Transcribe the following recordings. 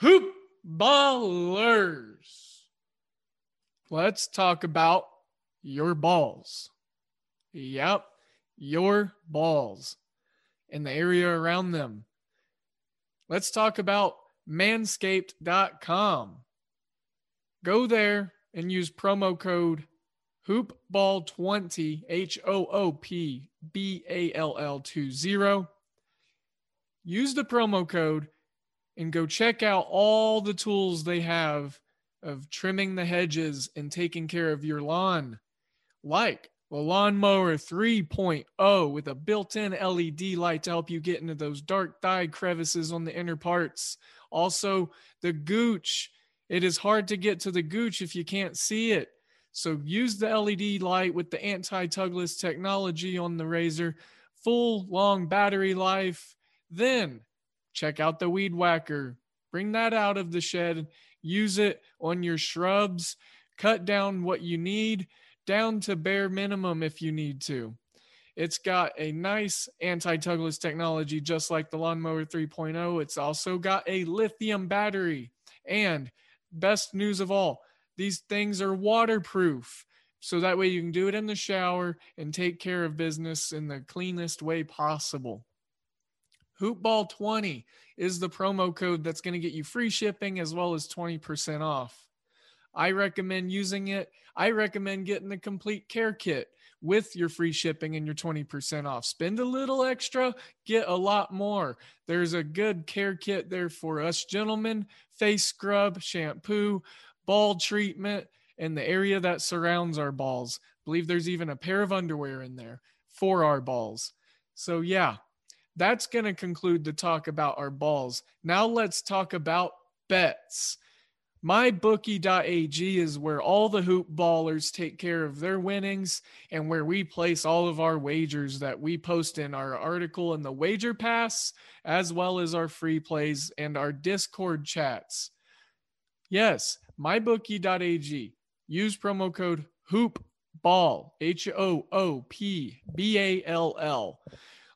Hoop ballers. Let's talk about your balls. Yep, your balls and the area around them. Let's talk about manscaped.com. Go there and use promo code hoopball20 H O O P B A L L 20. Use the promo code and go check out all the tools they have of trimming the hedges and taking care of your lawn, like the Lawnmower 3.0 with a built in LED light to help you get into those dark dye crevices on the inner parts. Also, the Gooch. It is hard to get to the Gooch if you can't see it. So use the LED light with the anti-tugless technology on the razor, full long battery life. Then check out the weed whacker. Bring that out of the shed. Use it on your shrubs. Cut down what you need down to bare minimum if you need to. It's got a nice anti-tugless technology just like the lawnmower 3.0. It's also got a lithium battery and best news of all, these things are waterproof. So that way you can do it in the shower and take care of business in the cleanest way possible. Hoopball20 is the promo code that's going to get you free shipping as well as 20% off. I recommend using it. I recommend getting the complete care kit with your free shipping and your 20% off. Spend a little extra, get a lot more. There's a good care kit there for us gentlemen face scrub, shampoo, ball treatment, and the area that surrounds our balls. I believe there's even a pair of underwear in there for our balls. So, yeah, that's going to conclude the talk about our balls. Now, let's talk about bets. MyBookie.ag is where all the hoop ballers take care of their winnings and where we place all of our wagers that we post in our article in the Wager Pass, as well as our free plays and our Discord chats. Yes, mybookie.ag. Use promo code HOOPBALL, H O O P B A L L.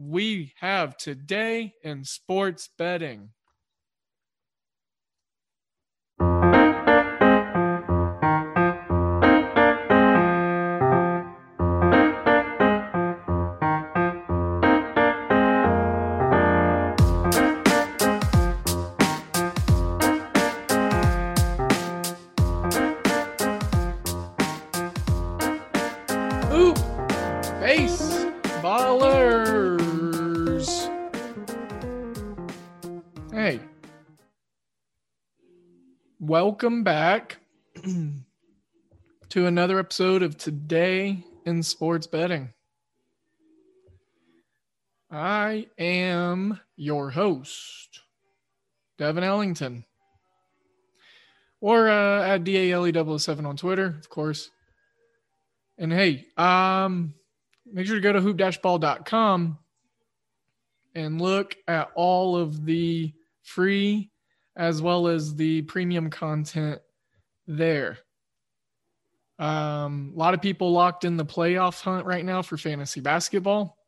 we have today in sports betting. Welcome back to another episode of Today in Sports Betting. I am your host, Devin Ellington. Or uh, at DALE007 on Twitter, of course. And hey, um, make sure to go to hoop-ball.com and look at all of the free as well as the premium content there. Um, a lot of people locked in the playoff hunt right now for fantasy basketball.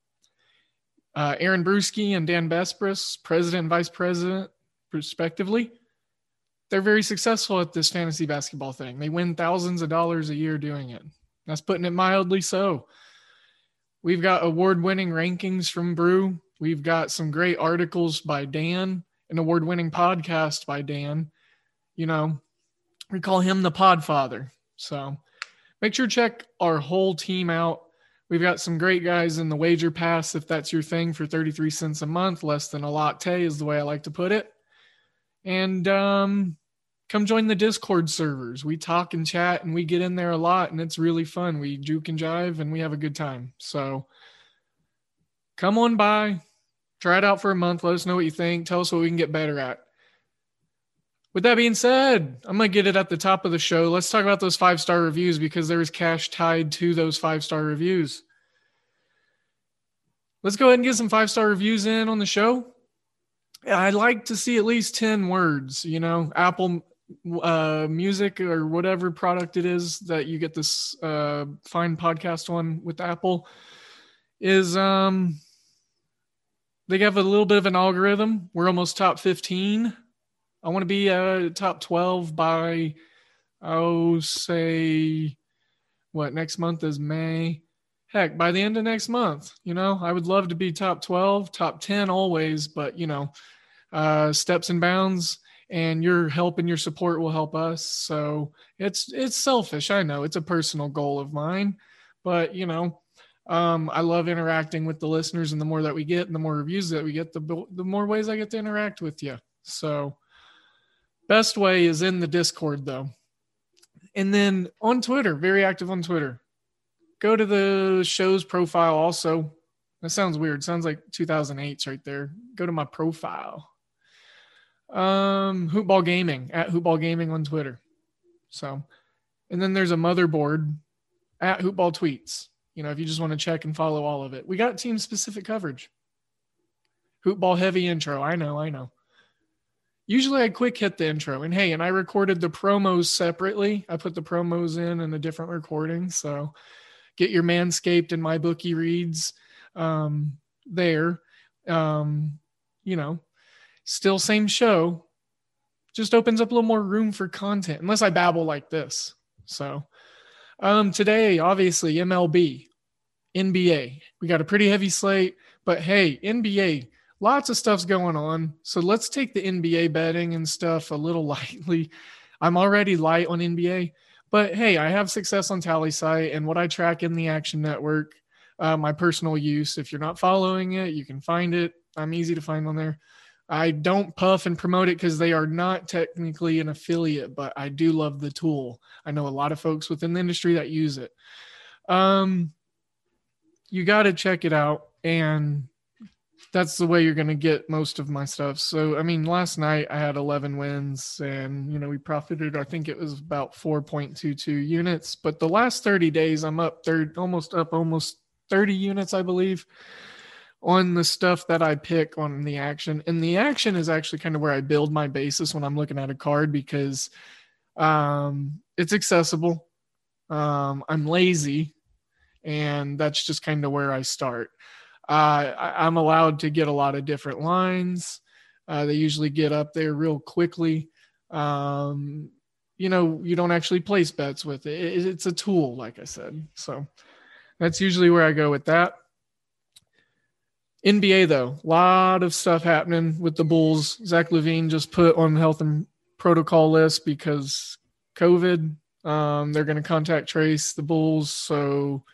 Uh, Aaron Bruski and Dan Besbris, president and vice president, respectively, they're very successful at this fantasy basketball thing. They win thousands of dollars a year doing it. That's putting it mildly so. We've got award winning rankings from Brew. We've got some great articles by Dan, an award winning podcast by Dan. You know, we call him the Podfather. So make sure to check our whole team out. We've got some great guys in the wager pass if that's your thing for 33 cents a month, less than a latte is the way I like to put it. And um, come join the Discord servers. We talk and chat and we get in there a lot and it's really fun. We juke and jive and we have a good time. So come on by, try it out for a month. Let us know what you think. Tell us what we can get better at. With that being said, I'm going to get it at the top of the show. Let's talk about those five star reviews because there is cash tied to those five star reviews. Let's go ahead and get some five star reviews in on the show. I'd like to see at least 10 words, you know, Apple uh, music or whatever product it is that you get this uh, fine podcast on with Apple is um, they have a little bit of an algorithm. We're almost top 15. I want to be uh, top 12 by, oh, say, what, next month is May. Heck, by the end of next month, you know, I would love to be top 12, top 10 always, but, you know, uh, steps and bounds and your help and your support will help us. So it's it's selfish. I know it's a personal goal of mine, but you know, um, I love interacting with the listeners, and the more that we get, and the more reviews that we get, the the more ways I get to interact with you. So best way is in the Discord though, and then on Twitter, very active on Twitter. Go to the show's profile also. That sounds weird. Sounds like 2008's right there. Go to my profile um, Hoopball Gaming at Hoopball Gaming on Twitter. So, and then there's a motherboard at Hoopball Tweets. You know, if you just want to check and follow all of it, we got team specific coverage. Hoopball heavy intro. I know, I know. Usually I quick hit the intro, and hey, and I recorded the promos separately. I put the promos in in a different recording. So get your Manscaped and my bookie reads um, there. Um, you know, still same show just opens up a little more room for content unless i babble like this so um today obviously mlb nba we got a pretty heavy slate but hey nba lots of stuff's going on. So let's take the nba betting and stuff a little lightly. I'm already light on nba but hey i have success on Tallysight and what i track in the action network uh, my personal use. If you're not following it you can find it. I'm easy to find on there I don't puff and promote it because they are not technically an affiliate, but I do love the tool. I know a lot of folks within the industry that use it. Um, you got to check it out, and that's the way you're going to get most of my stuff. So, I mean, last night I had 11 wins, and you know we profited. I think it was about 4.22 units, but the last 30 days I'm up third, almost up almost 30 units, I believe on the stuff that I pick on the action. And the action is actually kind of where I build my basis when I'm looking at a card because um, it's accessible. Um, I'm lazy, and that's just kind of where I start. Uh, I, am allowed to get a lot of different lines. Uh, they usually get up there real quickly. Um, you know, you don't actually place bets with it. it. It's a tool, like I said. So that's usually where I go with that. NBA though, a lot of stuff happening with the Bulls. Zach LaVine just put on health and protocol list because COVID. Um, they're going to contact trace the Bulls. So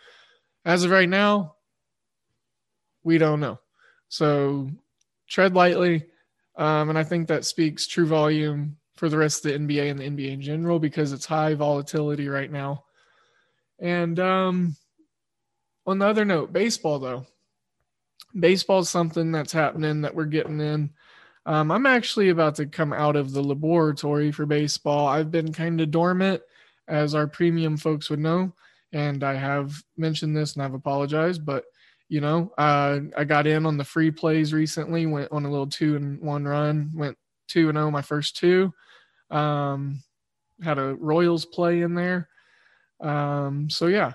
as of right now, we don't know. So tread lightly. Um, and I think that speaks true volume for the rest of the NBA and the NBA in general because it's high volatility right now. And um, on the other note, baseball though, baseball is something that's happening that we're getting in. Um, I'm actually about to come out of the laboratory for baseball. I've been kind of dormant, as our premium folks would know, and I have mentioned this and I've apologized, but you know, uh, I got in on the free plays recently. Went on a little two and one run. Went two and oh my first two. Um, had a Royals play in there. Um, so yeah,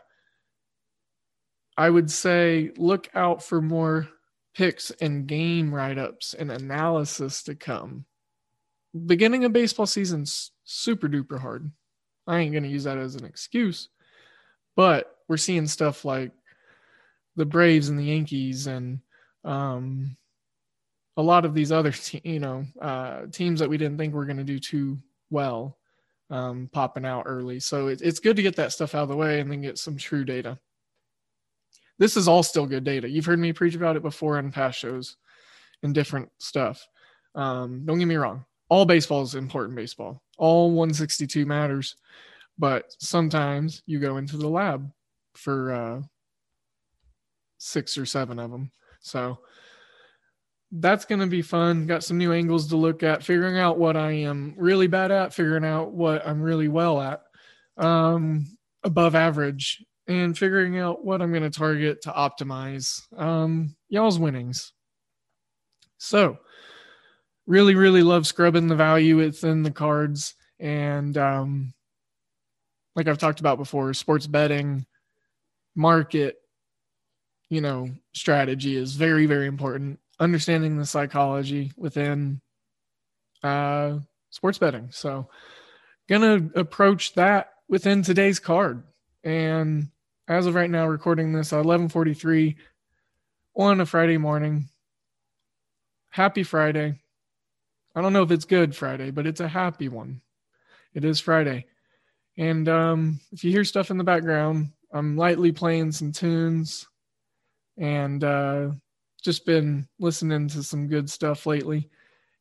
I would say look out for more picks and game write ups and analysis to come. Beginning of baseball season's super duper hard. I ain't going to use that as an excuse, but we're seeing stuff like the Braves and the Yankees and um, a lot of these other, te- you know, uh, teams that we didn't think were going to do too well um, popping out early. So it, it's good to get that stuff out of the way and then get some true data this is all still good data. You've heard me preach about it before in past shows and different stuff. Um, don't get me wrong. All baseball is important baseball. All 162 matters, but sometimes you go into the lab for uh, six or seven of them. So that's going to be fun. Got some new angles to look at, figuring out what I am really bad at, figuring out what I'm really well at, um, above average and figuring out what I'm going to target to optimize um, y'all's winnings. So, really, really love scrubbing the value within the cards. And um, like I've talked about before, sports betting, market, you know, strategy is very, very important. Understanding the psychology within uh, sports betting. So, gonna approach that within today's card. And as of right now, recording this at 11:43 on a Friday morning. Happy Friday. I don't know if it's good Friday, but it's a happy one. It is Friday. And um, if you hear stuff in the background, I'm lightly playing some tunes and uh, just been listening to some good stuff lately.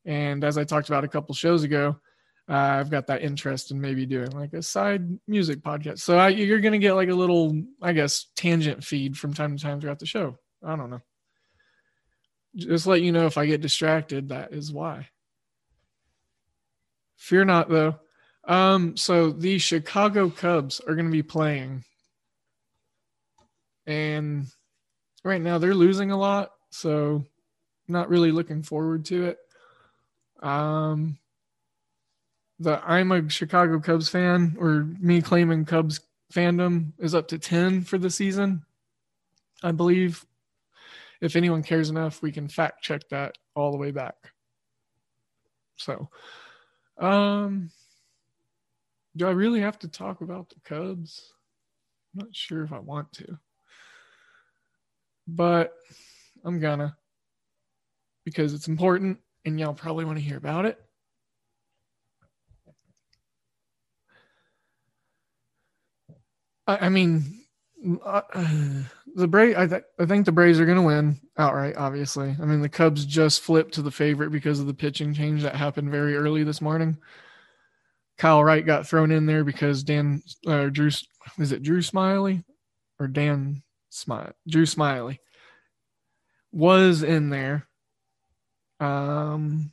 And as I talked about a couple shows ago, uh, I've got that interest in maybe doing like a side music podcast. So I, you're going to get like a little, I guess, tangent feed from time to time throughout the show. I don't know. Just let you know if I get distracted, that is why. Fear not, though. Um, so the Chicago Cubs are going to be playing, and right now they're losing a lot, so not really looking forward to it. Um, the I'm a Chicago Cubs fan or me claiming Cubs fandom is up to 10 for the season. I believe if anyone cares enough, we can fact check that all the way back. So, um, do I really have to talk about the Cubs? I'm not sure if I want to, but I'm gonna because it's important and y'all probably want to hear about it. I, I mean, uh, the Braves. I, th- I think the Braves are going to win. outright, obviously. I mean, the Cubs just flipped to the favorite because of the pitching change that happened very early this morning. Kyle Wright got thrown in there because Dan uh, Drew is it Drew Smyly or Dan Smyly? Drew Smyly was in there. Um,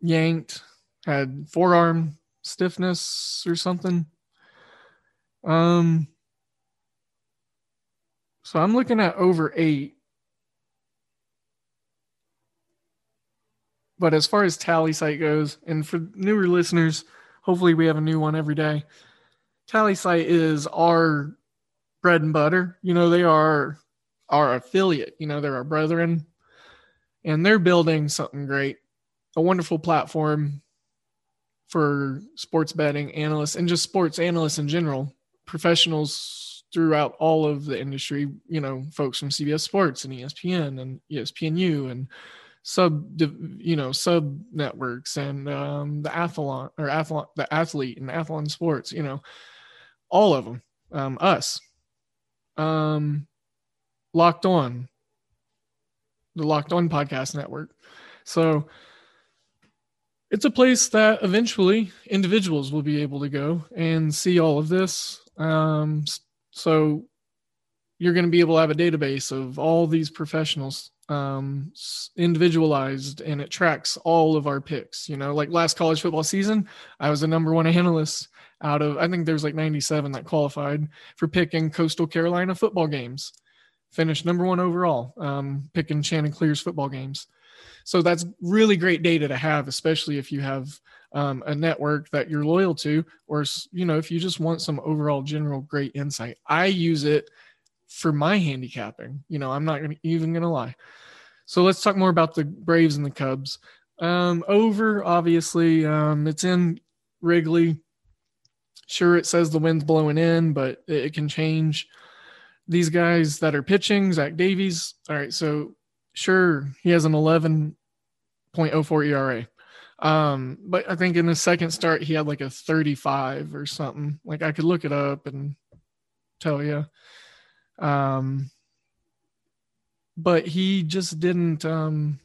yanked, had forearm stiffness or something. Um, so I'm looking at over eight. But as far as Tallysight goes, and for newer listeners, hopefully we have a new one every day. Tallysight is our bread and butter. You know, they are our affiliate. You know, they're our brethren, and they're building something great, a wonderful platform for sports betting analysts and just sports analysts in general, professionals throughout all of the industry. You know, folks from CBS Sports and ESPN and ESPNU and sub you know sub networks and um, the athlon or athlon the athlete and athlon sports you know all of them um, us um, locked on the locked on podcast network so it's a place that eventually individuals will be able to go and see all of this um, so you're going to be able to have a database of all these professionals um individualized and it tracks all of our picks you know? Like last college football season i was the number one analyst out of i think there's like 97 that qualified for picking coastal carolina football games. Finished number one overall um picking chanticleer's football games. So that's really great data to have especially if you have um, a network that you're loyal to or you know if you just want some overall general great insight i use it for my handicapping. You know, I'm not gonna, even going to lie. So let's talk more about the Braves and the Cubs. Um, over, obviously, um, it's in Wrigley. Sure, it says the wind's blowing in, but it, it can change. These guys that are pitching, Zach Davies. All right, so sure, he has an 11.04 ERA. Um, but I think in the second start, he had like a 35 or something. Like I could look it up and tell you. Um, but he just didn't um,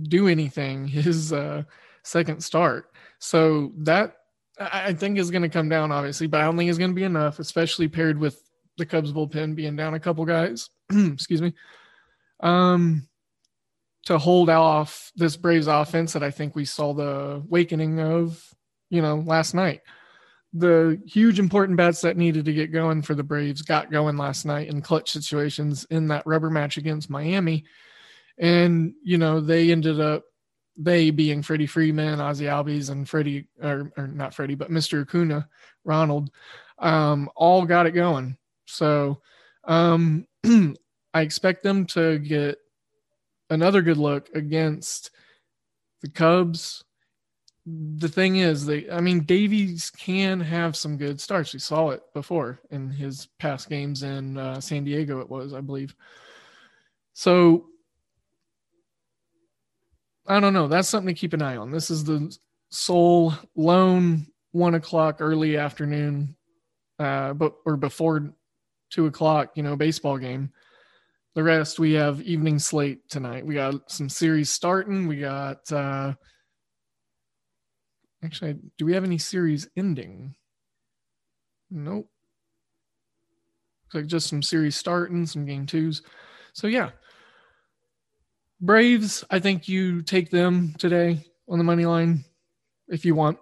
do anything his uh, second start. So that I think is going to come down, obviously, but I don't think it's going to be enough, especially paired with the Cubs bullpen being down a couple guys. excuse me. Um, to hold off this Braves offense that I think we saw the awakening of, you know, last night the huge important bets that needed to get going for the Braves got going last night in clutch situations in that rubber match against Miami. And, you know, they ended up, they being Freddie Freeman, Ozzie Albies, and Freddie, or, or not Freddie, but Mr. Acuna, Ronald, um, all got it going. So um, I expect them to get another good look against the Cubs, the thing is they I mean Davies can have some good starts. We saw it before in his past games in uh, San Diego it was, I believe. So I don't know. That's something to keep an eye on. This is the sole lone one o'clock early afternoon, uh, but or before two o'clock, you know, baseball game. The rest we have evening slate tonight. We got some series starting. We got uh, Actually, do we have any series ending? Nope. Looks like just some series starting, some game twos. So yeah. Braves, I think you take them today on the money line if you want.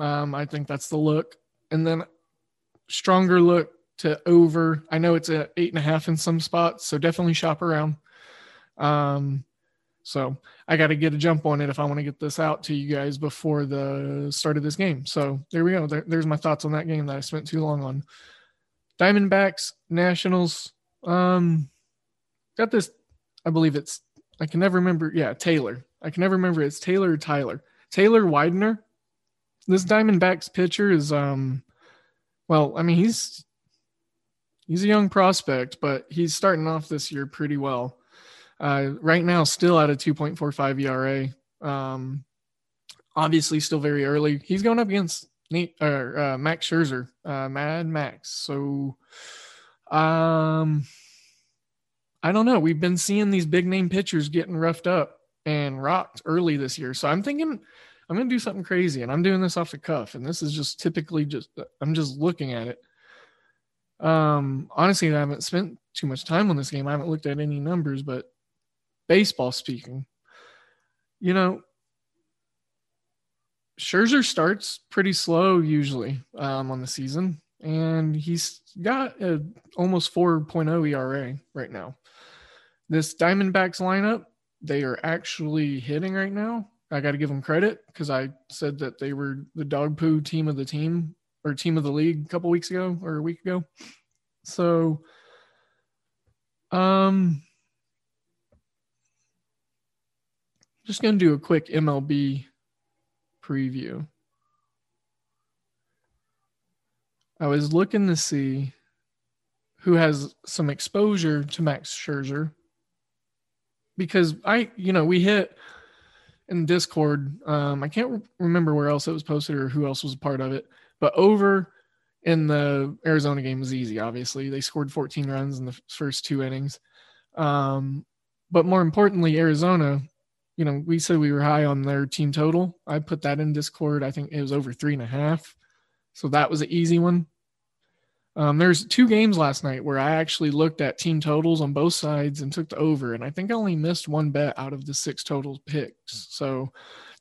Um, I think that's the look. And then stronger look to over. I know it's at eight and a half in some spots, so definitely shop around. Um, so I got to get a jump on it if I want to get this out to you guys before the start of this game. So there we go. There, there's my thoughts on that game that I spent too long on. Diamondbacks, Nationals. Um, got this. I believe it's. I can never remember. Yeah, Taylor. I can never remember. It's Taylor or Tyler. Taylor Widener. This Diamondbacks pitcher is. Um, well, I mean he's he's a young prospect, but he's starting off this year pretty well. Uh, right now, still at a 2.45 ERA. Um, obviously, still very early. He's going up against Nate or uh, Max Scherzer, uh, Mad Max. So, um, I don't know. We've been seeing these big name pitchers getting roughed up and rocked early this year. So I'm thinking I'm going to do something crazy and I'm doing this off the cuff. And this is just typically just, I'm just looking at it. Um, honestly, I haven't spent too much time on this game. I haven't looked at any numbers, but baseball speaking, you know, Scherzer starts pretty slow usually um, on the season, and he's got a almost 4.0 ERA right now. This Diamondbacks lineup, they are actually hitting right now. I got to give them credit because I said that they were the dog poo team of the team or team of the league a couple weeks ago or a week ago. So, um, just going to do a quick MLB preview. I was looking to see who has some exposure to Max Scherzer because I, you know, we hit in Discord. Um, I can't re- remember where else it was posted or who else was a part of it, but over in the Arizona game was easy. Obviously, they scored 14 runs in the first two innings. Um, but more importantly, Arizona you know, we said we were high on their team total. I put that in Discord. I think it was over three and a half. So that was an easy one. Um, there's two games last night where I actually looked at team totals on both sides and took the over, and I think I only missed one bet out of the six total picks. So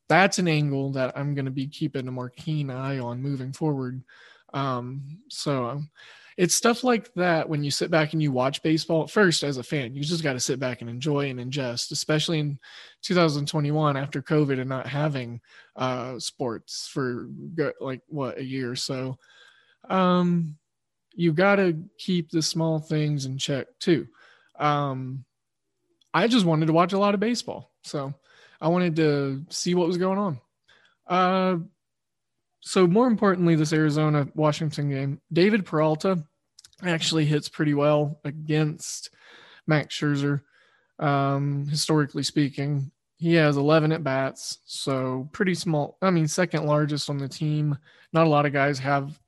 that's an angle that I'm going to be keeping a more keen eye on moving forward. Um, so um, it's stuff like that when you sit back and you watch baseball first as a fan you just got to sit back and enjoy and ingest especially in 2021 after covid and not having uh sports for like what a year or so um you got to keep the small things in check too um i just wanted to watch a lot of baseball so i wanted to see what was going on uh so more importantly, this Arizona Washington game, David Peralta actually hits pretty well against Max Scherzer. Um, historically speaking, he has 11 at bats, so pretty small. I mean, second largest on the team. Not a lot of guys have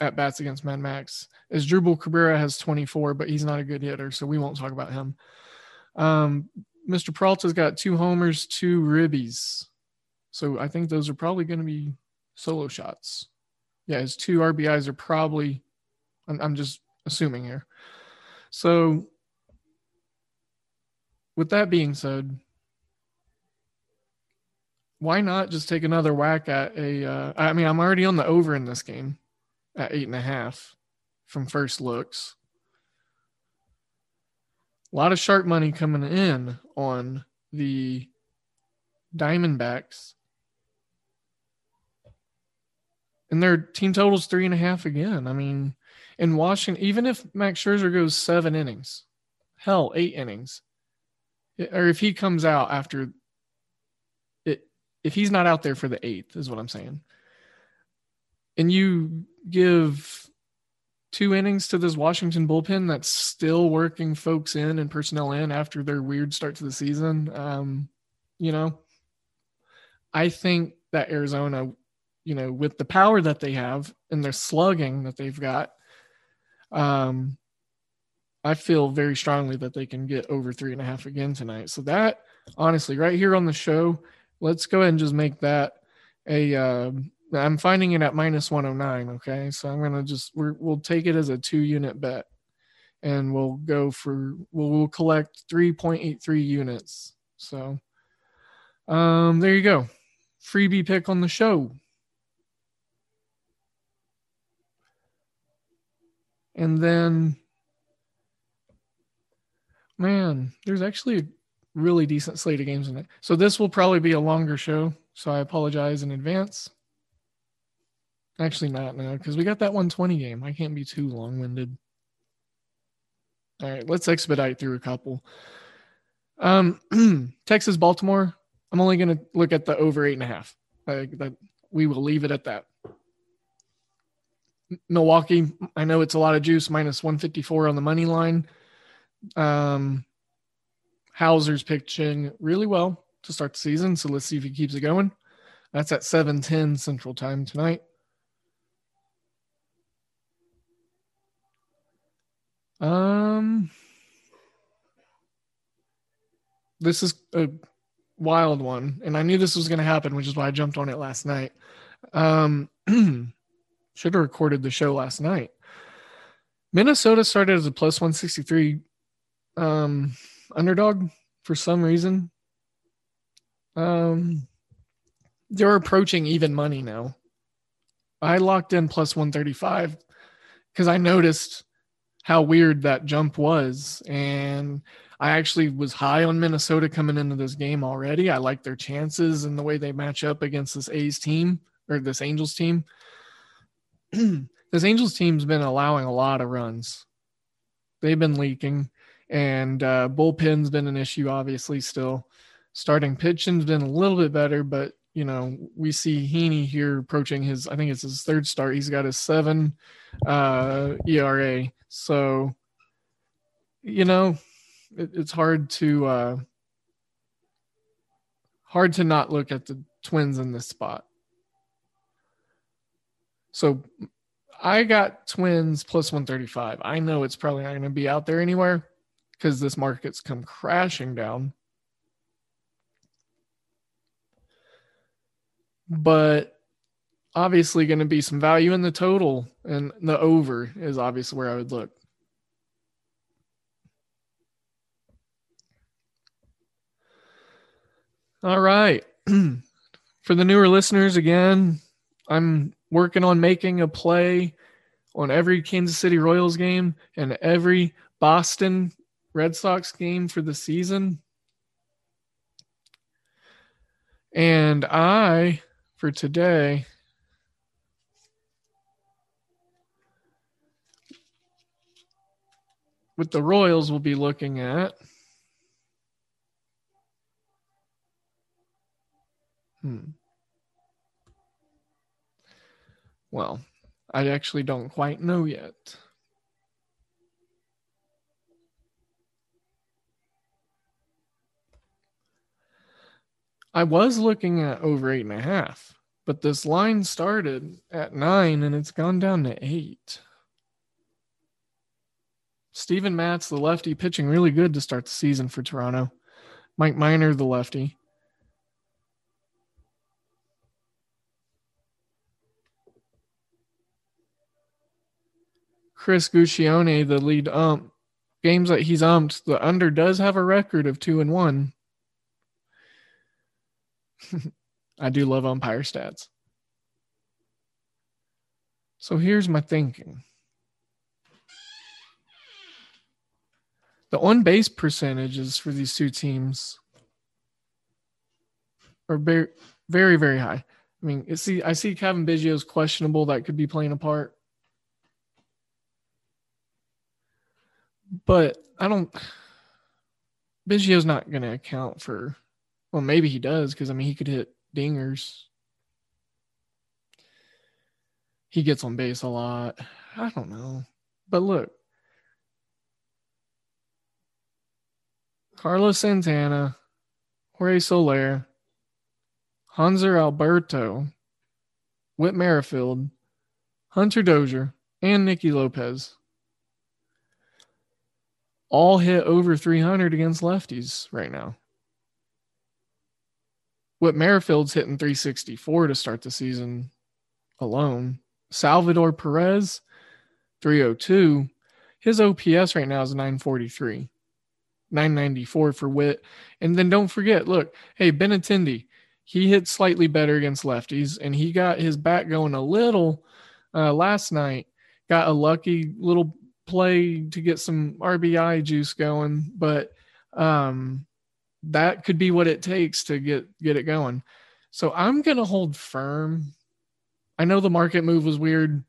at bats against Mad Max. Asdrubal Cabrera has 24, but he's not a good hitter, so we won't talk about him. Um, Mr. Peralta's got two homers, two ribbies. So I think those are probably going to be solo shots. Yeah, his two RBIs are probably, I'm, just assuming here. So, with that being said, why not just take another whack at a? Uh, I mean, I'm already on the over in this game at eight and a half from first looks. A lot of sharp money coming in on the Diamondbacks and their team totals three and a half again. I mean, in Washington, even if Max Scherzer goes seven innings, hell, eight innings, or if he comes out after it, if he's not out there for the eighth, is what I'm saying, and you give two innings to this Washington bullpen that's still working folks in and personnel in after their weird start to the season, um, you know, I think that Arizona you know, with the power that they have and their slugging that they've got, um, I feel very strongly that they can get over three and a half again tonight. So that honestly, right here on the show, let's go ahead and just make that a. Uh, I'm finding it at minus 109. Okay, so I'm gonna just we will take it as a two unit bet, and we'll go for we'll, we'll collect 3.83 units. So, um, there you go, freebie pick on the show. And then, man, there's actually a really decent slate of games in it. So this will probably be a longer show. So I apologize in advance. Actually, not now because we got that 120 game. I can't be too long winded. All right, let's expedite through a couple. Um, Texas, Baltimore. I'm only going to look at the over eight and a half. That we will leave it at that. Milwaukee, I know it's a lot of juice, minus 154 on the money line. Um, Houser's pitching really well to start the season, so let's see if he keeps it going. That's at 7:10 Central Time tonight. Um, this is a wild one, and I knew this was going to happen, which is why I jumped on it last night. Um, should have recorded the show last night. Minnesota started as a plus 163 um, underdog for some reason. Um, they're approaching even money now. I locked in plus 135 because I noticed how weird that jump was. And I actually was high on Minnesota coming into this game already. I like their chances and the way they match up against this A's team or this Angels team. this Angels team's been allowing a lot of runs. They've been leaking, and uh, bullpen's been an issue, obviously, still. Starting pitching's been a little bit better, but you know, we see Heaney here approaching his, I think it's his third start. He's got his seven uh, ERA. So, you know, it, it's hard to uh, hard to not look at the Twins in this spot. So, I got Twins plus 135. I know it's probably not going to be out there anywhere because this market's come crashing down. But obviously going to be some value in the total and the over is obviously where I would look. All right. For the newer listeners, again, I'm working on making a play on every Kansas City Royals game and every Boston Red Sox game for the season. And I for today. With the Royals, we'll be looking at. Hmm. Well, I actually don't quite know yet. I was looking at over eight and a half, but this line started at nine and it's gone down to eight. Steven Matz, the lefty, pitching really good to start the season for Toronto. Mike Minor, the lefty. Chris Guccione, the lead ump. Games that he's umped, the under does have a record of two and one. I do love umpire stats. So here's my thinking. The on base percentages for these two teams are very, very, very high. I mean, see, I see Cavan Biggio's questionable. That could be playing a part. But I don't. Biggio's not going to account for well, maybe he does because I mean he could hit dingers. He gets on base a lot. I don't know. But look. Carlos Santana, Jorge Soler, Hanser Alberto, Whit Merrifield, Hunter Dozier, and Nicky Lopez all hit over 300 against lefties right now. Whit Merrifield's hitting 364 to start the season alone. Salvador Perez, 302. His OPS right now is 943, 994 for Whit. And then don't forget, look, hey, Ben Benintendi, he hit slightly better against lefties and he got his back going a little uh, last night. Got a lucky little play to get some RBI juice going, but um, that could be what it takes to get get it going. So I'm gonna hold firm. I know the market move was weird,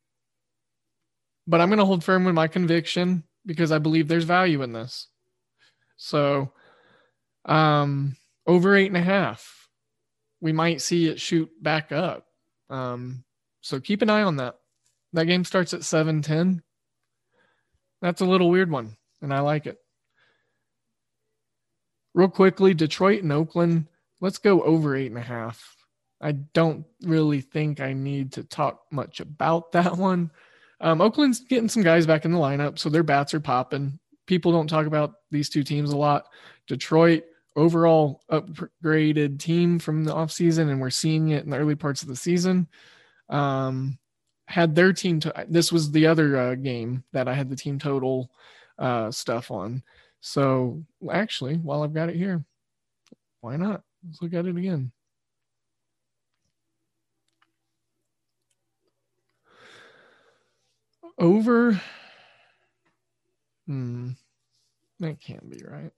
but I'm gonna hold firm with my conviction because I believe there's value in this. So um over eight and a half. We might see it shoot back up. Um, so keep an eye on that. That game starts at 7:10. That's a little weird one, and I like it. Real quickly, Detroit and Oakland. Let's go over eight and a half. I don't really think I need to talk much about that one. Um, Oakland's getting some guys back in the lineup, so their bats are popping. People don't talk about these two teams a lot. Detroit overall upgraded team from the offseason, and we're seeing it in the early parts of the season. Um, had their team. To, this was the other uh, game that I had the team total uh, stuff on. So actually, while I've got it here, why not? Let's look at it again. Over. Hmm. That can't be right.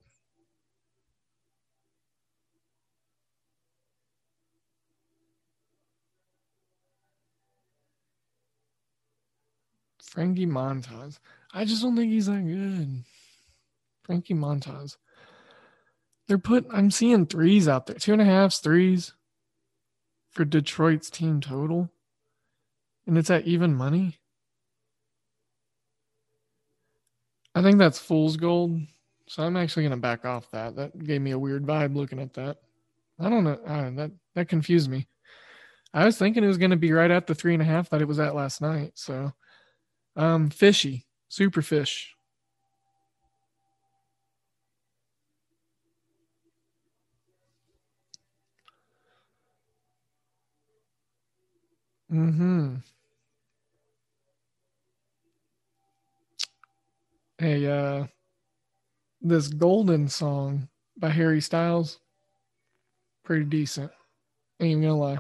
Frankie Montas. I just don't think he's that good. Frankie Montas. They're put. I'm seeing threes out there, two and a halfs, threes for Detroit's team total, and it's at even money. I think that's fool's gold. So I'm actually gonna back off that. That gave me a weird vibe looking at that. I don't know. That that confused me. I was thinking it was gonna be right at the three and a half that it was at last night. So, um, fishy, super fish. Hmm. Hey, uh, this Golden song by Harry Styles, pretty decent. Ain't even gonna lie.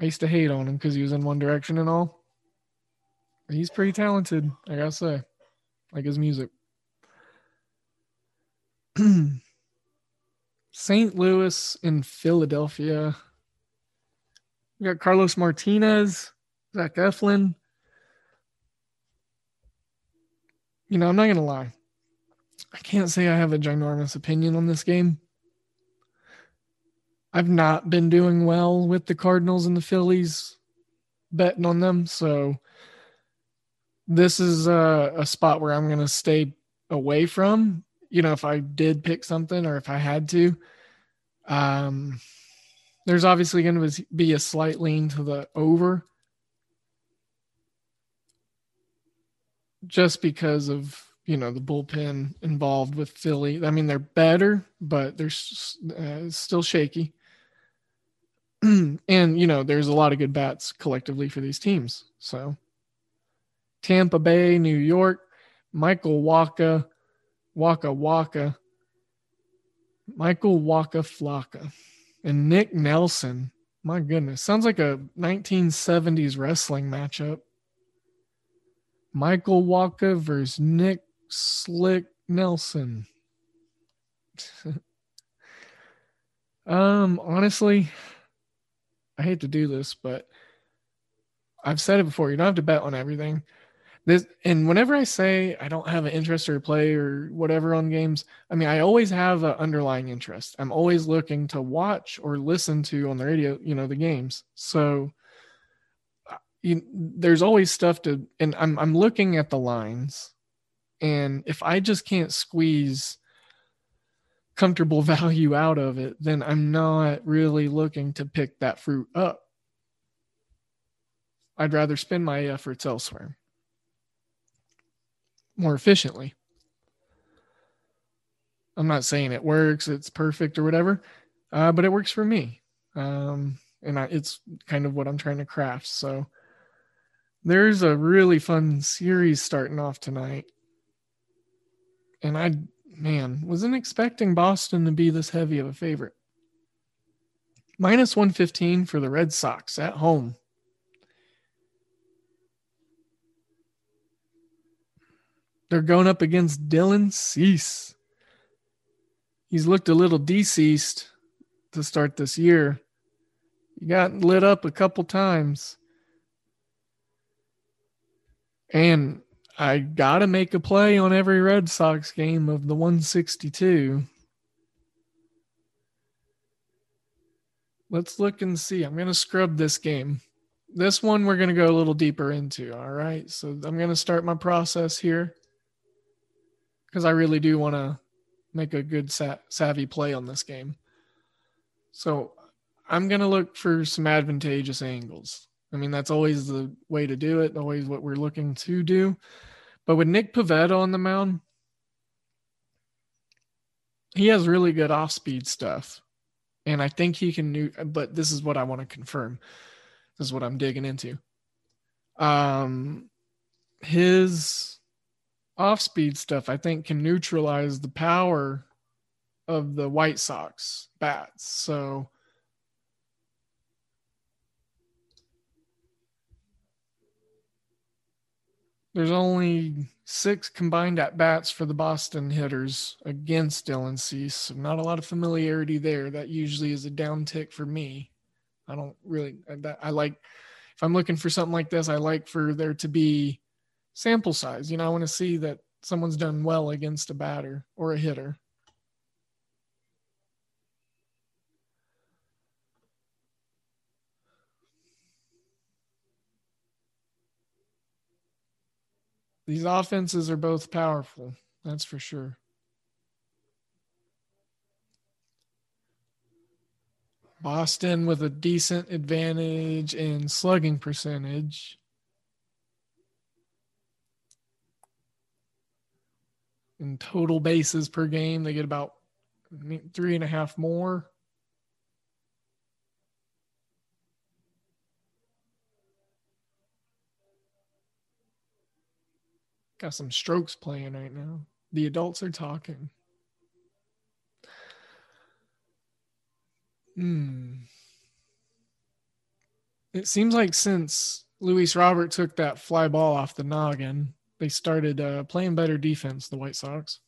I used to hate on him because he was in One Direction and all. He's pretty talented, I gotta say. Like his music. St. Louis in Philadelphia. We got Carlos Martinez, Zach Eflin. You know, I'm not gonna lie. I can't say I have a ginormous opinion on this game. I've not been doing well with the Cardinals and the Phillies betting on them, so this is a, a spot where I'm going to stay away from. You know, if I did pick something or if I had to, um, there's obviously going to be a slight lean to the over just because of you know the bullpen involved with Philly. I mean, they're better, but they're uh, still shaky. and you know, there's a lot of good bats collectively for these teams. So, Tampa Bay, New York, Michael Wacha, Waka Waka, Michael Waka Flocka, and Nick Nelson. My goodness, sounds like a 1970s wrestling matchup. Michael Walker versus Nick Slick Nelson. um, honestly, I hate to do this, but I've said it before. You don't have to bet on everything. This and whenever I say I don't have an interest or play or whatever on games, I mean I always have an underlying interest. I'm always looking to watch or listen to on the radio, you know, the games. So uh, you, there's always stuff to, and I'm I'm looking at the lines and if I just can't squeeze comfortable value out of it, then I'm not really looking to pick that fruit up. I'd rather spend my efforts elsewhere more efficiently. I'm not saying it works, it's perfect or whatever, uh, but it works for me. Um, and I, it's kind of what I'm trying to craft. So there's a really fun series starting off tonight and I, man, wasn't expecting Boston to be this heavy of a favorite. Minus 115 for the Red Sox at home. They're going up against Dylan Cease. He's looked a little deceased to start this year. He got lit up a couple times. And I gotta make a play on every Red Sox game of the 162. Let's look and see. I'm gonna scrub this game. This one we're gonna go a little deeper into. All right. So I'm gonna start my process here because I really do want to make a good savvy play on this game. So I'm gonna look for some advantageous angles. I mean, that's always the way to do it, always what we're looking to do. But with Nick Pivetta on the mound, he has really good off speed stuff. And I think he can but this is what I want to confirm. This is what I'm digging into. Um his off speed stuff I think can neutralize the power of the White Sox bats. So there's only six combined at bats for the Boston hitters against Dylan Cease. So not a lot of familiarity there. That usually is a downtick for me. I don't really, I like, if I'm looking for something like this, I like for there to be sample size. You know, I want to see that someone's done well against a batter or a hitter. These offenses are both powerful. That's for sure. Boston with a decent advantage in slugging percentage. In total bases per game, they get about three and a half more. Got some strokes playing right now. The adults are talking. Hmm. It seems like since Luis Robert took that fly ball off the noggin, they started uh, playing better defense, the White Sox.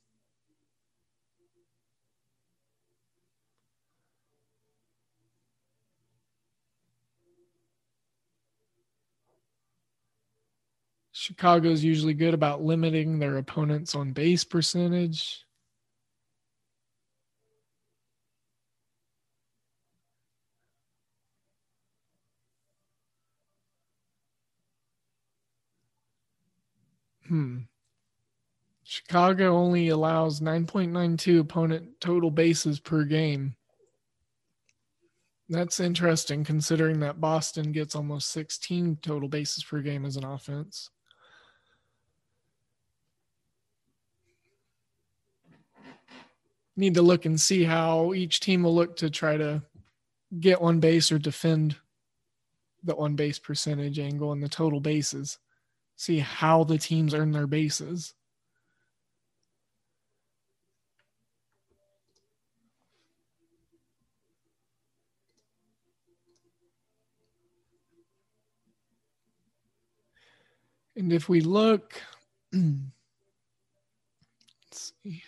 Chicago's usually good about limiting their opponents on base percentage. Hmm. Chicago only allows 9.92 opponent total bases per game. That's interesting considering that Boston gets almost 16 total bases per game as an offense. need to look and see how each team will look to try to get one base or defend the one base percentage angle and the total bases. See how the teams earn their bases. And if we look, let's see.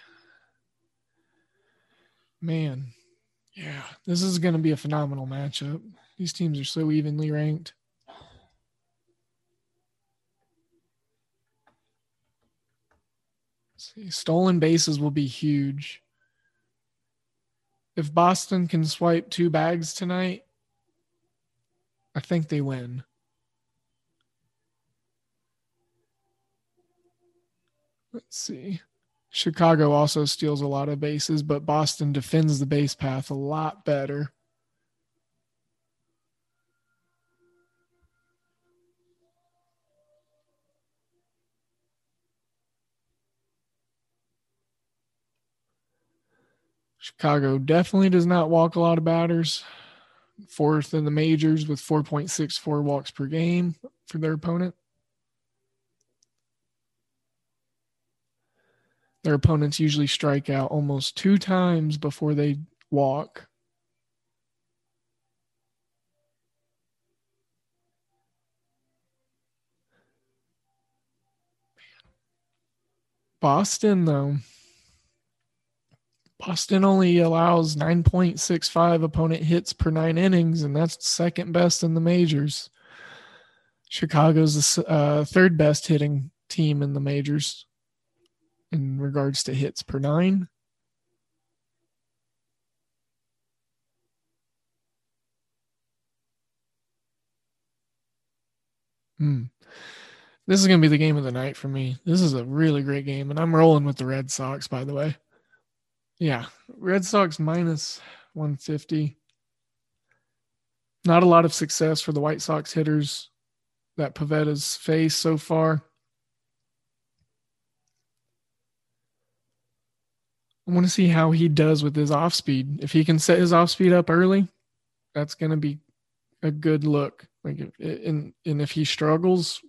Man, yeah, this is going to be a phenomenal matchup. These teams are so evenly ranked. See, stolen bases will be huge. If Boston can swipe two bags tonight, I think they win. Let's see. Chicago also steals a lot of bases, but Boston defends the base path a lot better. Chicago definitely does not walk a lot of batters. Fourth in the majors with 4.64 walks per game for their opponent. Their opponents usually strike out almost two times before they walk. Boston, though. Boston only allows 9.65 opponent hits per nine innings, and that's second best in the majors. Chicago's the uh, third best hitting team in the majors in regards to hits per nine. Hmm. This is going to be the game of the night for me. This is a really great game, and I'm rolling with the Red Sox, by the way. Yeah, Red Sox minus 150. Not a lot of success for the White Sox hitters that Pivetta's faced so far. I want to see how he does with his off speed. If he can set his off speed up early, that's going to be a good look. Like, if, and and if he struggles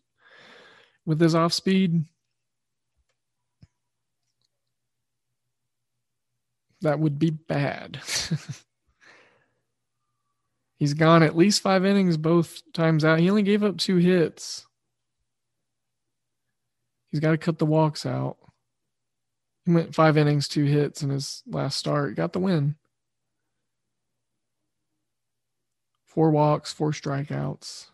with his off speed, that would be bad. He's gone at least five innings both times out. He only gave up two hits. He's got to cut the walks out. He went five innings, two hits in his last start. Got the win. Four walks, four strikeouts.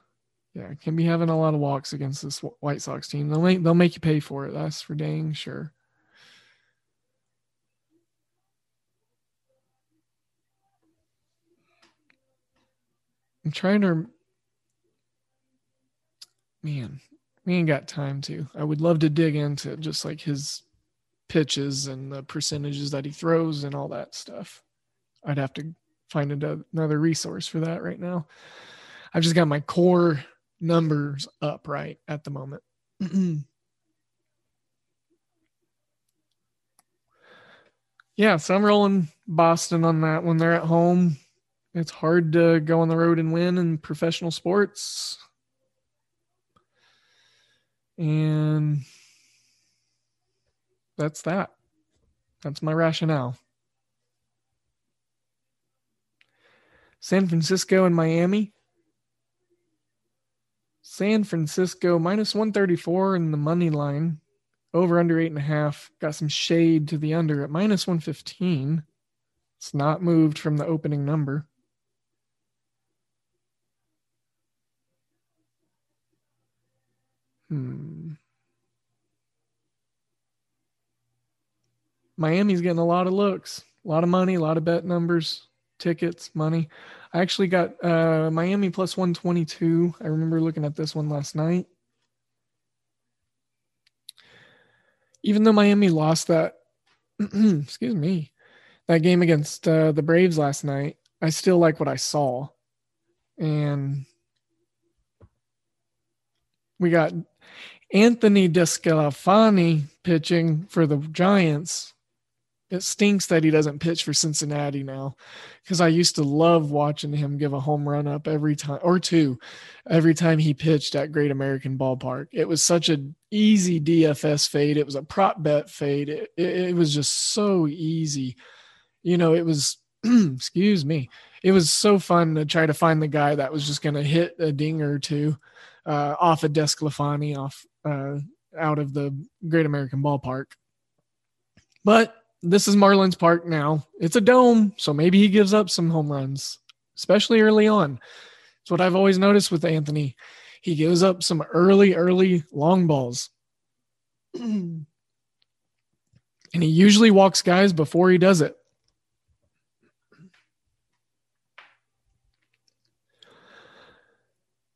Yeah, can be having a lot of walks against this White Sox team. They'll make they'll make you pay for it. That's for dang sure. I'm trying to man, we ain't got time to. I would love to dig into just like his pitches and the percentages that he throws and all that stuff. I'd have to find another resource for that right now. I've just got my core numbers up right at the moment. yeah, so I'm rolling Boston on that one. They're at home. It's hard to go on the road and win in professional sports. And that's that. That's my rationale. San Francisco and Miami. San Francisco minus 134 in the money line. Over under eight and a half. Got some shade to the under at minus 115. It's not moved from the opening number. Hmm. Miami's getting a lot of looks, a lot of money, a lot of bet numbers, tickets, money. I actually got uh, Miami plus 122. I remember looking at this one last night. Even though Miami lost that, excuse me, that game against uh, the Braves last night, I still like what I saw. And we got Anthony DeSclafani pitching for the Giants. It stinks that he doesn't pitch for Cincinnati now because I used to love watching him give a home run up every time or two every time he pitched at Great American Ballpark. It was such an easy DFS fade. It was a prop bet fade. It, it, it was just so easy. You know, it was, excuse me, it was so fun to try to find the guy that was just going to hit a ding or two uh, off of DeSclafani off uh, out of the Great American Ballpark. But this is Marlins Park now. It's a dome, so maybe he gives up some home runs, especially early on. It's what I've always noticed with Anthony. He gives up some early, early long balls. and he usually walks guys before he does it.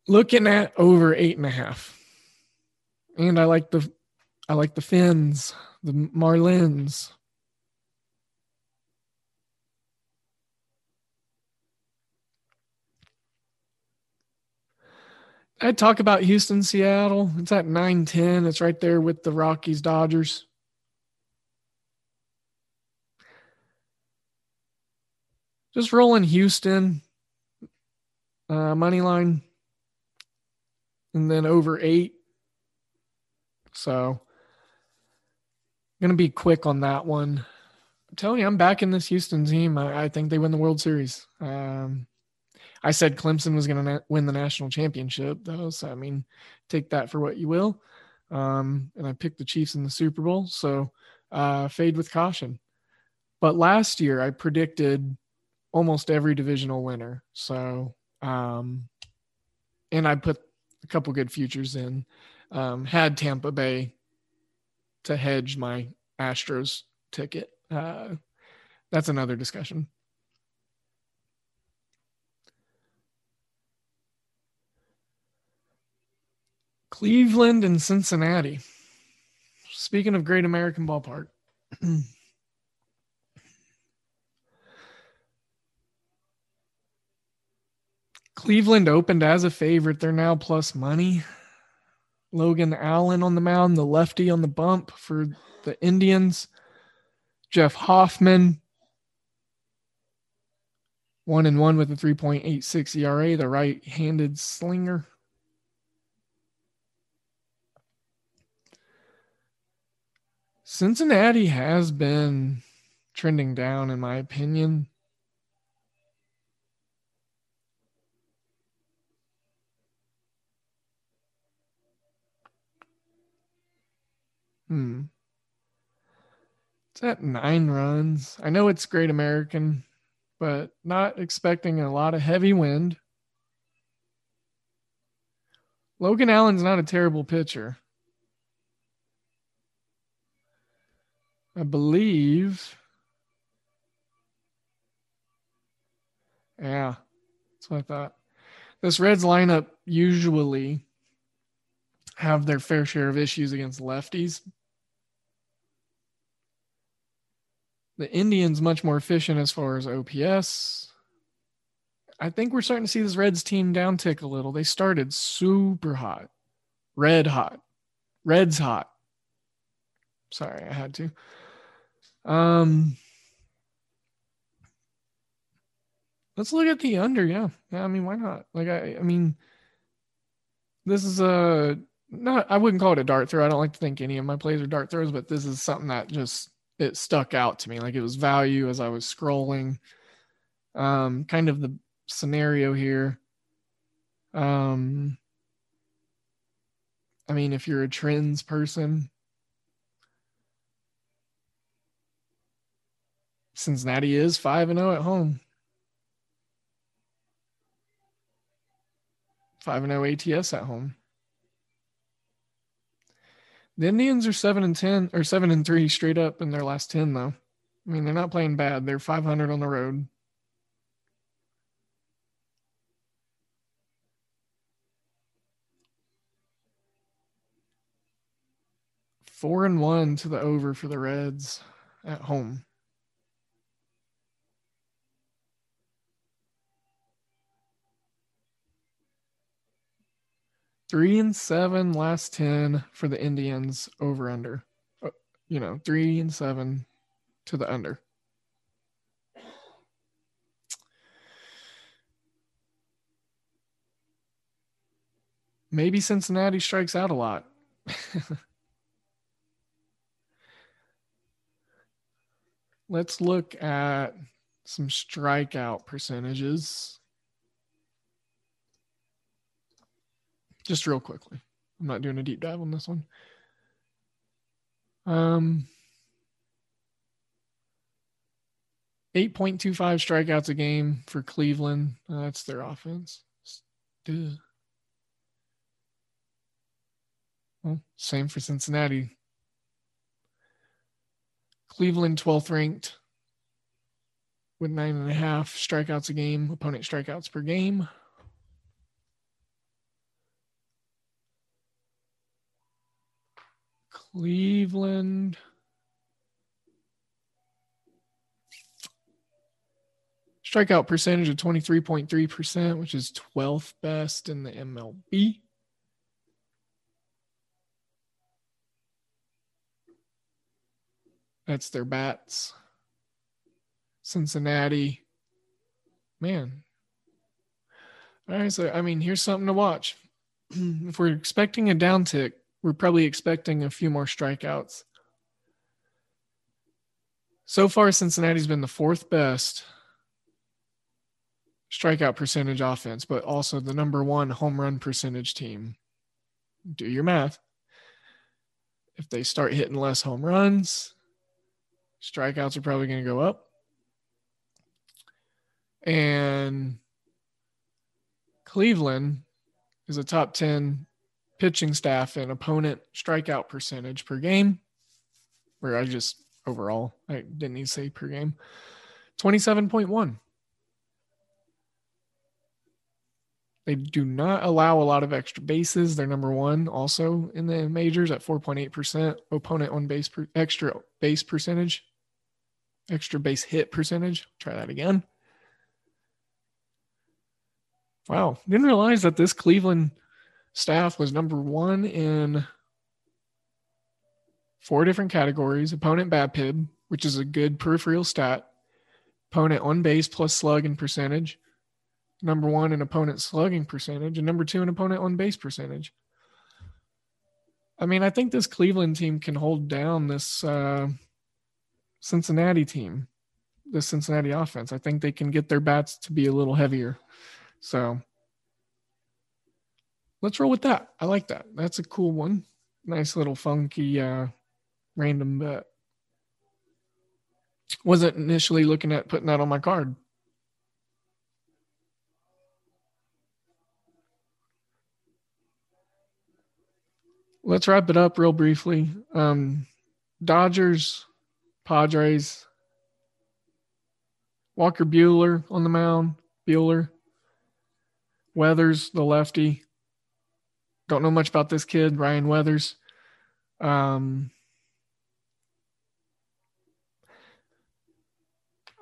Looking at over eight and a half. And I like the I like the fins, the Marlins. I talk about Houston, Seattle. It's at 910. It's right there with the Rockies, Dodgers. Just rolling Houston uh, money line and then over eight. So I'm to be quick on that one. I'm telling you, I'm back in this Houston team. I, I think they win the World Series. Um, I said Clemson was to na- win the national championship, though. So, I mean, take that for what you will. Um, and I picked the Chiefs in the Super Bowl. So, uh, fade with caution. But last year, I predicted almost every divisional winner. So, um, and I put a couple good futures in um, had Tampa Bay to hedge my Astros ticket. Uh, that's another discussion. Cleveland and Cincinnati. Speaking of Great American Ballpark. Cleveland opened as a favorite. They're now plus money. Logan Allen on the mound, the lefty on the bump for the Indians. Jeff Hoffman, one and one with a 3.86 ERA, the right handed slinger. Cincinnati has been trending down, in my opinion. Hmm. It's at nine runs. I know it's Great American but not expecting a lot of heavy wind. Logan Allen's not a terrible pitcher. I believe. Yeah, that's what I thought. This Reds lineup usually have their fair share of issues against lefties, The Indians much more efficient as far as OPS. I think we're starting to see this Reds team downtick a little. They started super hot, red hot, Reds hot. Sorry, I had to. Um, let's look at the under. Yeah, yeah. I mean, why not? Like, I, I mean, this is a not. I wouldn't call it a dart throw. I don't like to think any of my plays are dart throws, but this is something that just it stuck out to me like it was value as I was scrolling. Um, kind of the scenario here. Um, I mean, if you're a trends person, Cincinnati is 5 and 0 at home. 5 and 0 ATS at home. The Indians are seven and ten or seven and three straight up in their last ten though. I mean, they're not playing bad. They're 500 on the road. Four and one to the over for the Reds at home. Three and seven last 10 for the Indians over under. Uh, you know, three and seven to the under. Maybe Cincinnati strikes out a lot. Let's look at some strikeout percentages. Just real quickly. I'm not doing a deep dive on this one. Um, 8.25 strikeouts a game for Cleveland. Uh, that's their offense. Duh. Well, same for Cincinnati. Cleveland 12th ranked with nine and a half strikeouts a game, opponent strikeouts per game. Cleveland. Strikeout percentage of 23.3%, which is 12th best in the MLB. That's their bats. Cincinnati. Man. All right. So, I mean, here's something to watch. if we're expecting a downtick, we're probably expecting a few more strikeouts. So far, Cincinnati's been the fourth best strikeout percentage offense, but also the number one home run percentage team. Do your math. If they start hitting less home runs, strikeouts are probably going to go up. And Cleveland is a top 10 pitching staff and opponent strikeout percentage per game, where I just overall, I didn't need to say per game, 27.1. They do not allow a lot of extra bases. They're number one also in the majors at 4.8%. Opponent on base per, extra base percentage, extra base hit percentage. Try that again. Wow. Didn't realize that this Cleveland staff was number one in four different categories opponent BABIP, which is a good peripheral stat. Opponent on base plus slug and percentage. Number one in opponent slugging percentage, and number two in opponent on base percentage. I mean, I think this Cleveland team can hold down this uh, Cincinnati team, the Cincinnati offense. I think they can get their bats to be a little heavier. So let's roll with that. I like that. That's a cool one. Nice little funky uh, random bet. Wasn't initially looking at putting that on my card. let's wrap it up real briefly. Um, Dodgers, Padres, Walker Buehler on the mound. Buehler, Weathers, the lefty. Don't know much about this kid, Ryan Weathers. Um,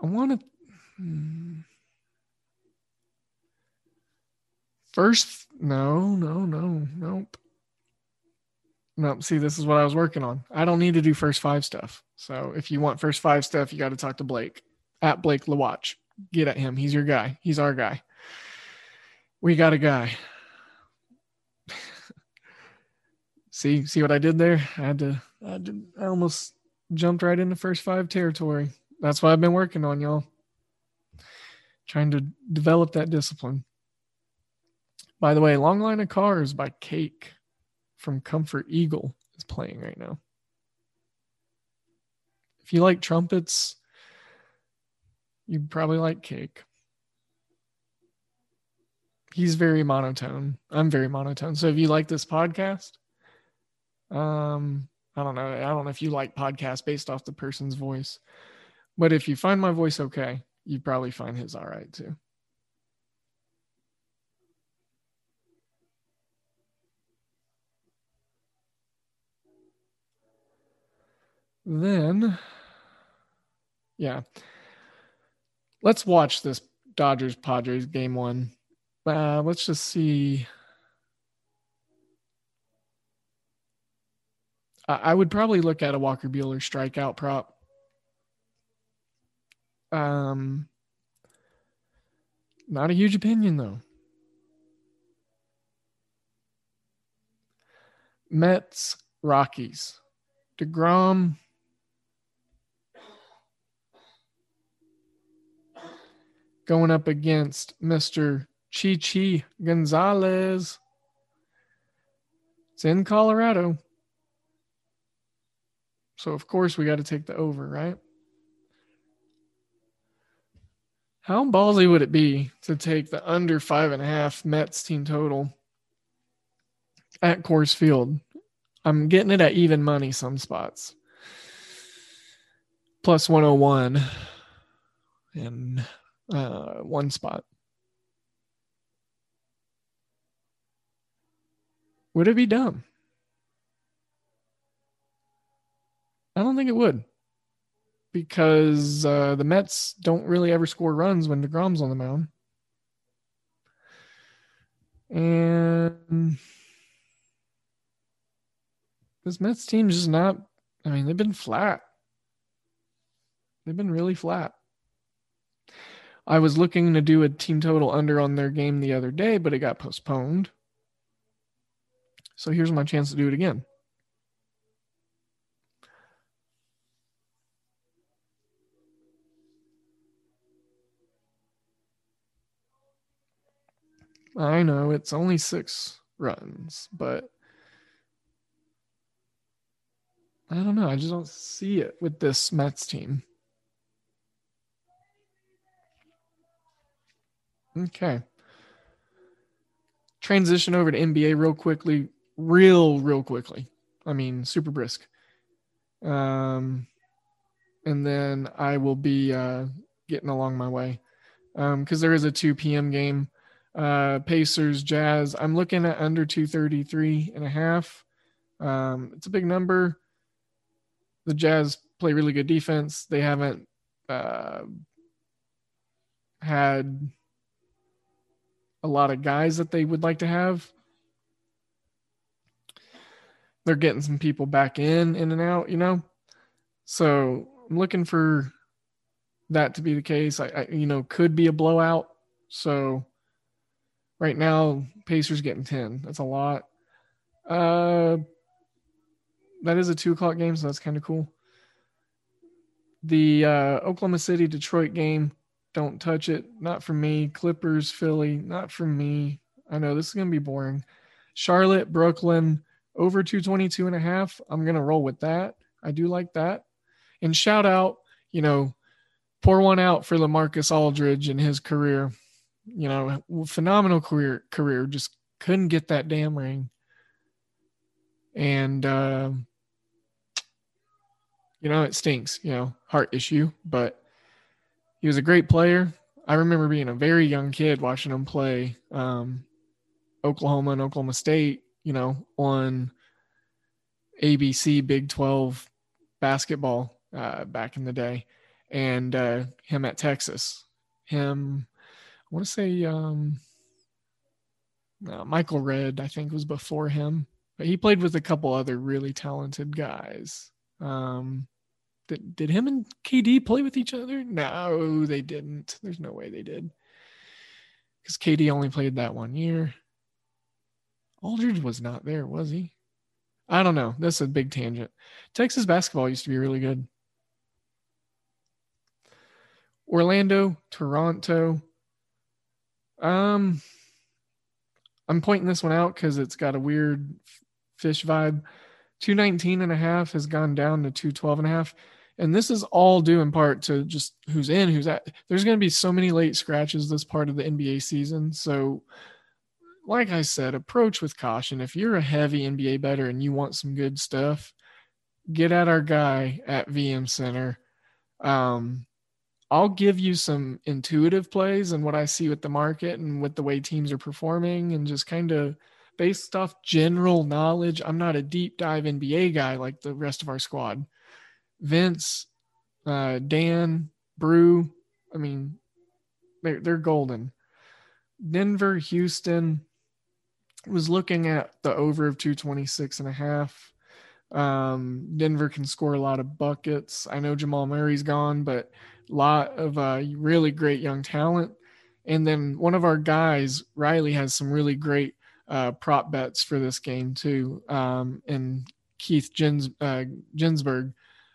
I want to. Hmm. First, no, no, no, nope. No, see, this is what I was working on. I don't need to do first five stuff. So if you want first five stuff, you got to talk to Blake at Blake Lawatch. Get at him. He's your guy. He's our guy. We got a guy. See, see what I did there? I had to, I, to, I almost jumped right into first five territory. That's what I've been working on, y'all. Trying to develop that discipline. By the way, Long Line of Cars by Cake from Comfort Eagle is playing right now. If you like trumpets, you probably like cake. He's very monotone. I'm very monotone. So if you like this podcast, um, I don't know. I don't know if you like podcasts based off the person's voice, but if you find my voice okay, you probably find his all right too. Then, yeah, let's watch this Dodgers Padres game one. Uh, let's just see. I would probably look at a Walker Buehler strikeout prop. Um, not a huge opinion though. Mets, Rockies, Degrom, going up against Mr. Chi Chi Gonzalez. It's in Colorado. So, of course, we got to take the over, right? How ballsy would it be to take the under five and a half Mets team total at Coors Field? I'm getting it at even money some spots. Plus 101. And uh, one spot. Would it be dumb? I don't think it would. Because uh, the Mets don't really ever score runs when DeGrom's on the mound. And this Mets team is just not, I mean, they've been flat. They've been really flat. I was looking to do a team total under on their game the other day, but it got postponed. So here's my chance to do it again. I know it's only six runs, but I don't know. I just don't see it with this Mets team. Okay. Transition over to NBA real quickly, real, real quickly. I mean, super brisk. Um, and then I will be uh, getting along my way because um, there is a 2 p.m. game. Uh, Pacers, Jazz. I'm looking at under 233 and a half. Um, it's a big number. The Jazz play really good defense. They haven't uh, had a lot of guys that they would like to have. They're getting some people back in, in and out, you know. So I'm looking for that to be the case. I, I you know could be a blowout. So right now, Pacers getting ten. That's a lot. Uh, that is a two o'clock game, so that's kind of cool. The uh, Oklahoma City Detroit game, don't touch it. Not for me. Clippers Philly, not for me. I know this is gonna be boring. Charlotte Brooklyn over 222 and a half. I'm gonna roll with that. I do like that. And shout out, you know, pour one out for LaMarcus Aldridge and his career. You know, phenomenal career career. Just couldn't get that damn ring. And uh, you know, it stinks, you know, heart issue, but he was a great player. I remember being a very young kid watching him play um, Oklahoma and Oklahoma State, you know, on ABC Big 12 basketball uh, back in the day, and uh, him at Texas. Him, want to say um, uh, Michael Redd, I think was before him, but he played with a couple other really talented guys. Um, did, did him and KD play with each other? No, they didn't. There's no way they did. Because KD only played that one year. Aldridge was not there, was he? I don't know. That's a big tangent. Texas basketball used to be really good. Orlando, Toronto. Um, I'm pointing this one out because it's got a weird fish vibe. 219 and a half has gone down to 212 and a half. And this is all due in part to just who's in, who's at. There's going to be so many late scratches this part of the NBA season. So, like I said, approach with caution. If you're a heavy NBA better and you want some good stuff, get at our guy at VM Center. Um, I'll give you some intuitive plays and what I see with the market and with the way teams are performing and just kind of based off general knowledge. I'm not a deep dive NBA guy like the rest of our squad. Vince, uh, Dan, Brew. I mean, they're, they're golden. Denver, Houston was looking at the over of 226 and a half. Um, Denver can score a lot of buckets. I know Jamal Murray's gone, but a lot of uh, really great young talent. And then one of our guys, Riley, has some really great uh, prop bets for this game too. Um, and Keith Jens, uh, Ginsberg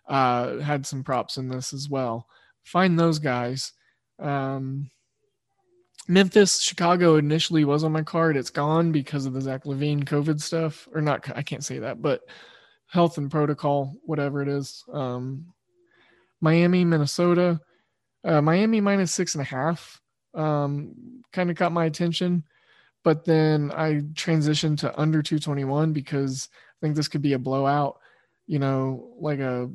uh, had some props in this as well. Find those guys. Um, Memphis, Chicago initially was on my card. It's gone because of the Zach LaVine COVID stuff, or not. I can't say that, but health and protocol, whatever it is. Um, Miami, Minnesota, uh, Miami minus six and a half, um, kind of caught my attention, but then I transitioned to under 221 because I think this could be a blowout. You know, like a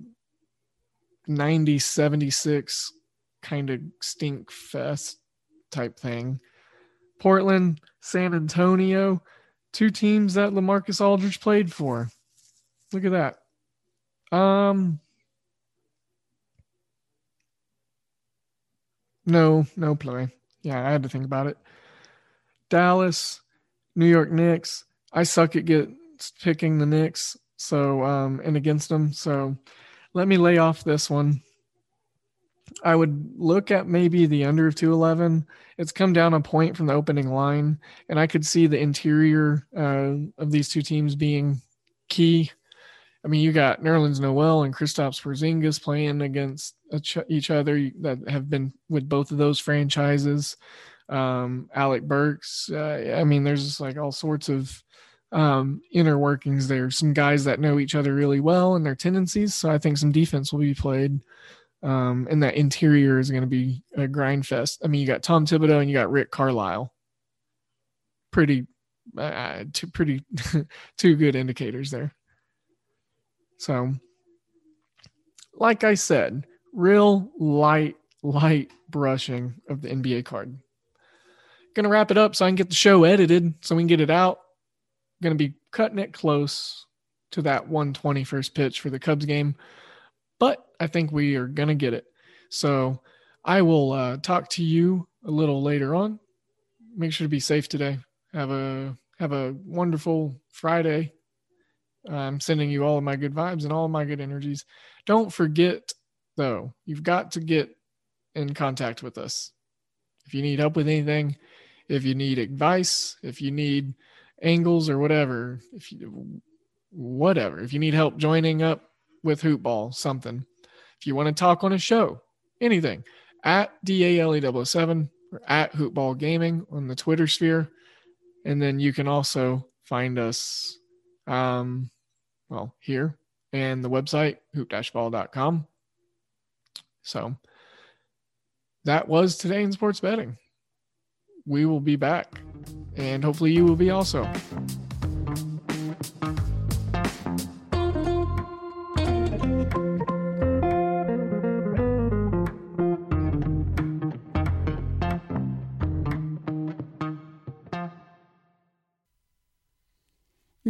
90 76 kind of stink fest type thing. Portland, San Antonio, two teams that LaMarcus Aldridge played for. Look at that. Um No, no play. Yeah, I had to think about it. Dallas, New York Knicks. I suck at get picking the Knicks, so um and against them. So let me lay off this one. I would look at maybe the under of 211. It's come down a point from the opening line, and I could see the interior uh, of these two teams being key. I mean, you got Nerlens Noel and Kristaps Porzingis playing against each other that have been with both of those franchises. Um, Alec Burks. Uh, I mean, there's just like all sorts of um, inner workings there. Some guys that know each other really well and their tendencies. So I think some defense will be played. Um, and that interior is going to be a grind fest. I mean, you got Tom Thibodeau and you got Rick Carlisle. Pretty, uh, two, pretty, two good indicators there. So, like I said, real light, light brushing of the NBA card. Gonna wrap it up so I can get the show edited so we can get it out to be cutting it close to that 120 first pitch for the Cubs game, but I think we are to get it. So I will uh, talk to you a little later on. Make sure to be safe today. Have a have a wonderful Friday. I'm sending you all of my good vibes and all of my good energies. Don't forget though. You've got to get in contact with us. If you need help with anything, if you need advice, if you need angles or whatever, if you whatever, if you need help joining up with Hoopball, something, if you want to talk on a show, anything, at DALE007 or at Hoopball Gaming on the Twitter sphere. And then you can also find us, um, well, here and the website, hoop-ball.com. So that was today in sports betting. We will be back, and hopefully, you will be also.